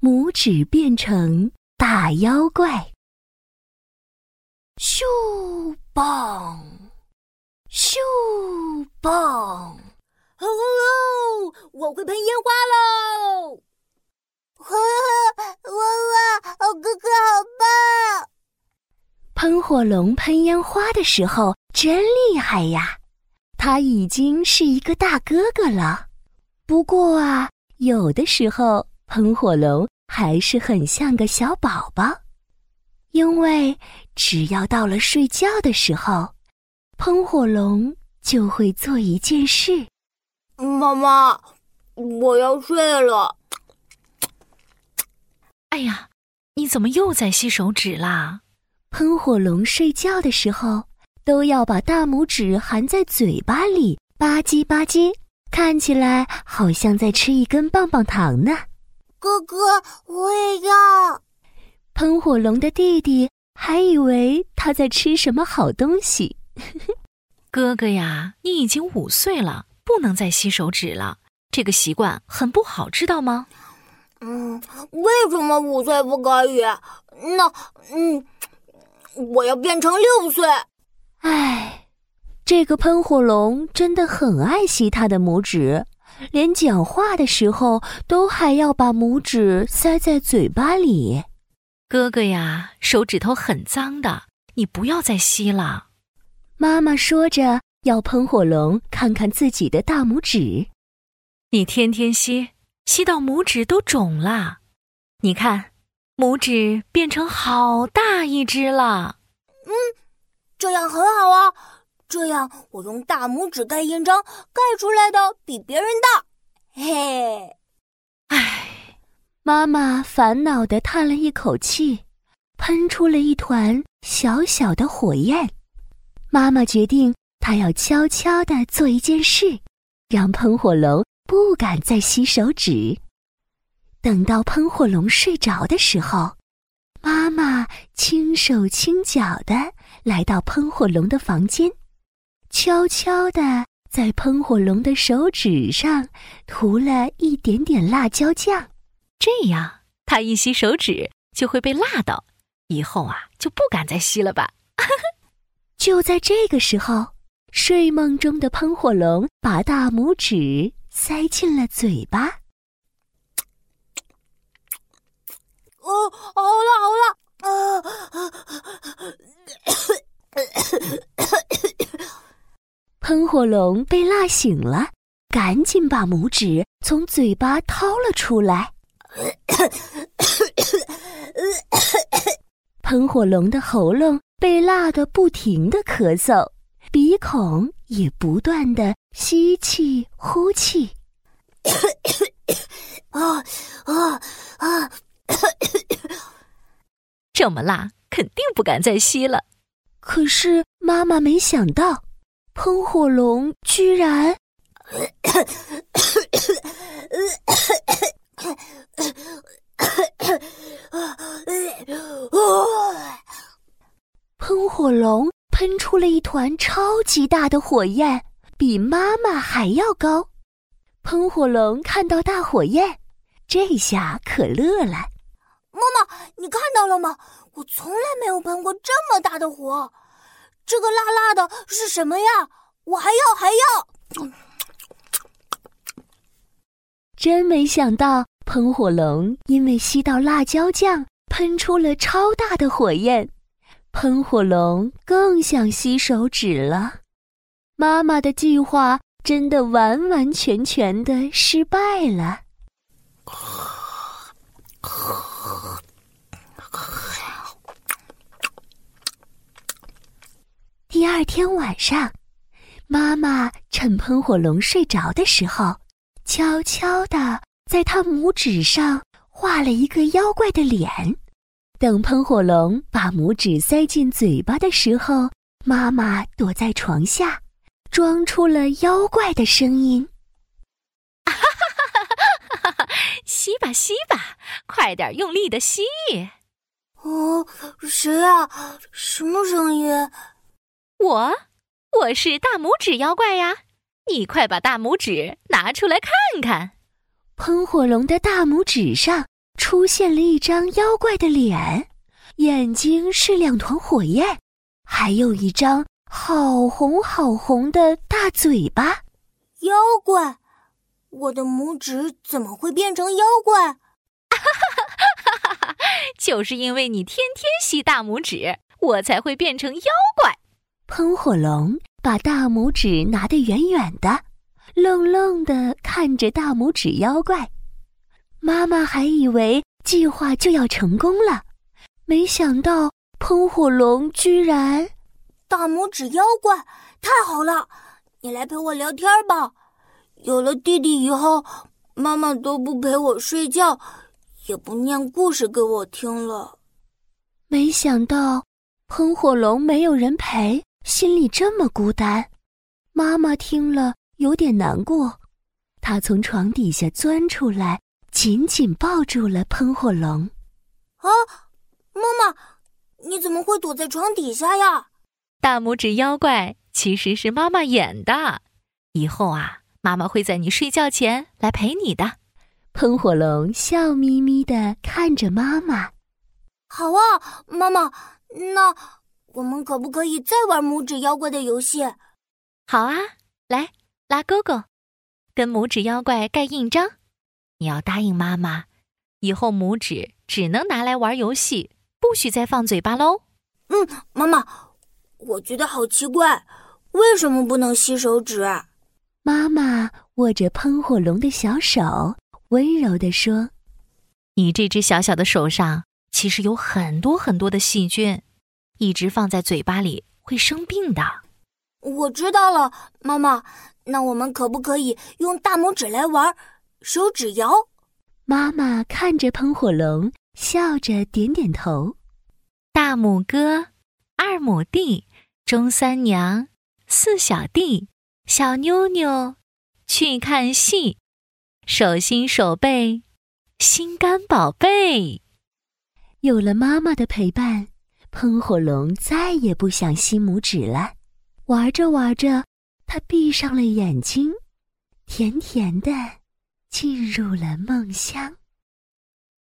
拇指变成大妖怪。咻棒，咻棒！哦哦，我会喷烟花喽！哇哇哇！哥哥好棒！喷火龙喷烟花的时候真厉害呀！他已经是一个大哥哥了。不过啊，有的时候喷火龙还是很像个小宝宝，因为只要到了睡觉的时候，喷火龙就会做一件事。妈妈，我要睡了。哎呀，你怎么又在吸手指啦？喷火龙睡觉的时候都要把大拇指含在嘴巴里，吧唧吧唧，看起来好像在吃一根棒棒糖呢。哥哥，我也要。喷火龙的弟弟还以为他在吃什么好东西。哥哥呀，你已经五岁了。不能再吸手指了，这个习惯很不好，知道吗？嗯，为什么五岁不可以？那，嗯，我要变成六岁。唉，这个喷火龙真的很爱惜他的拇指，连讲话的时候都还要把拇指塞在嘴巴里。哥哥呀，手指头很脏的，你不要再吸了。妈妈说着。要喷火龙看看自己的大拇指，你天天吸，吸到拇指都肿了。你看，拇指变成好大一只了。嗯，这样很好啊，这样我用大拇指盖印章，盖出来的比别人大。嘿，唉，妈妈烦恼的叹了一口气，喷出了一团小小的火焰。妈妈决定。她要悄悄地做一件事，让喷火龙不敢再吸手指。等到喷火龙睡着的时候，妈妈轻手轻脚地来到喷火龙的房间，悄悄地在喷火龙的手指上涂了一点点辣椒酱，这样他一吸手指就会被辣到，以后啊就不敢再吸了吧。就在这个时候。睡梦中的喷火龙把大拇指塞进了嘴巴。哦，好了好了，喷火龙被辣醒了，赶紧把拇指从嘴巴掏了出来。喷火龙的喉咙被辣得不停的咳嗽。鼻孔也不断的吸气呼气，啊啊啊！这么辣，肯定不敢再吸了。可是妈妈没想到，喷火龙居然……喷火龙。喷出了一团超级大的火焰，比妈妈还要高。喷火龙看到大火焰，这下可乐了。妈妈，你看到了吗？我从来没有喷过这么大的火。这个辣辣的是什么呀？我还要还要。真没想到，喷火龙因为吸到辣椒酱，喷出了超大的火焰。喷火龙更想吸手指了，妈妈的计划真的完完全全的失败了。第二天晚上，妈妈趁喷火龙睡着的时候，悄悄地在他拇指上画了一个妖怪的脸。等喷火龙把拇指塞进嘴巴的时候，妈妈躲在床下，装出了妖怪的声音：“哈哈哈哈哈哈！吸吧吸吧，快点用力的吸！”哦，谁啊？什么声音？我，我是大拇指妖怪呀！你快把大拇指拿出来看看。喷火龙的大拇指上出现了一张妖怪的脸，眼睛是两团火焰，还有一张好红好红的大嘴巴。妖怪，我的拇指怎么会变成妖怪？哈哈哈哈哈！就是因为你天天吸大拇指，我才会变成妖怪。喷火龙把大拇指拿得远远的，愣愣的看着大拇指妖怪。妈妈还以为计划就要成功了，没想到喷火龙居然……大拇指妖怪，太好了！你来陪我聊天吧。有了弟弟以后，妈妈都不陪我睡觉，也不念故事给我听了。没想到喷火龙没有人陪，心里这么孤单。妈妈听了有点难过，她从床底下钻出来，紧紧抱住了喷火龙。啊，妈妈，你怎么会躲在床底下呀？大拇指妖怪其实是妈妈演的，以后啊。妈妈会在你睡觉前来陪你的。喷火龙笑眯眯的看着妈妈。好啊，妈妈，那我们可不可以再玩拇指妖怪的游戏？好啊，来拉勾勾，跟拇指妖怪盖印章。你要答应妈妈，以后拇指只能拿来玩游戏，不许再放嘴巴喽。嗯，妈妈，我觉得好奇怪，为什么不能吸手指？妈妈握着喷火龙的小手，温柔地说：“你这只小小的手上其实有很多很多的细菌，一直放在嘴巴里会生病的。”我知道了，妈妈。那我们可不可以用大拇指来玩手指摇？妈妈看着喷火龙，笑着点点头。大拇哥，二拇弟，中三娘，四小弟。小妞妞去看戏，手心手背心肝宝贝。有了妈妈的陪伴，喷火龙再也不想吸拇指了。玩着玩着，它闭上了眼睛，甜甜的进入了梦乡。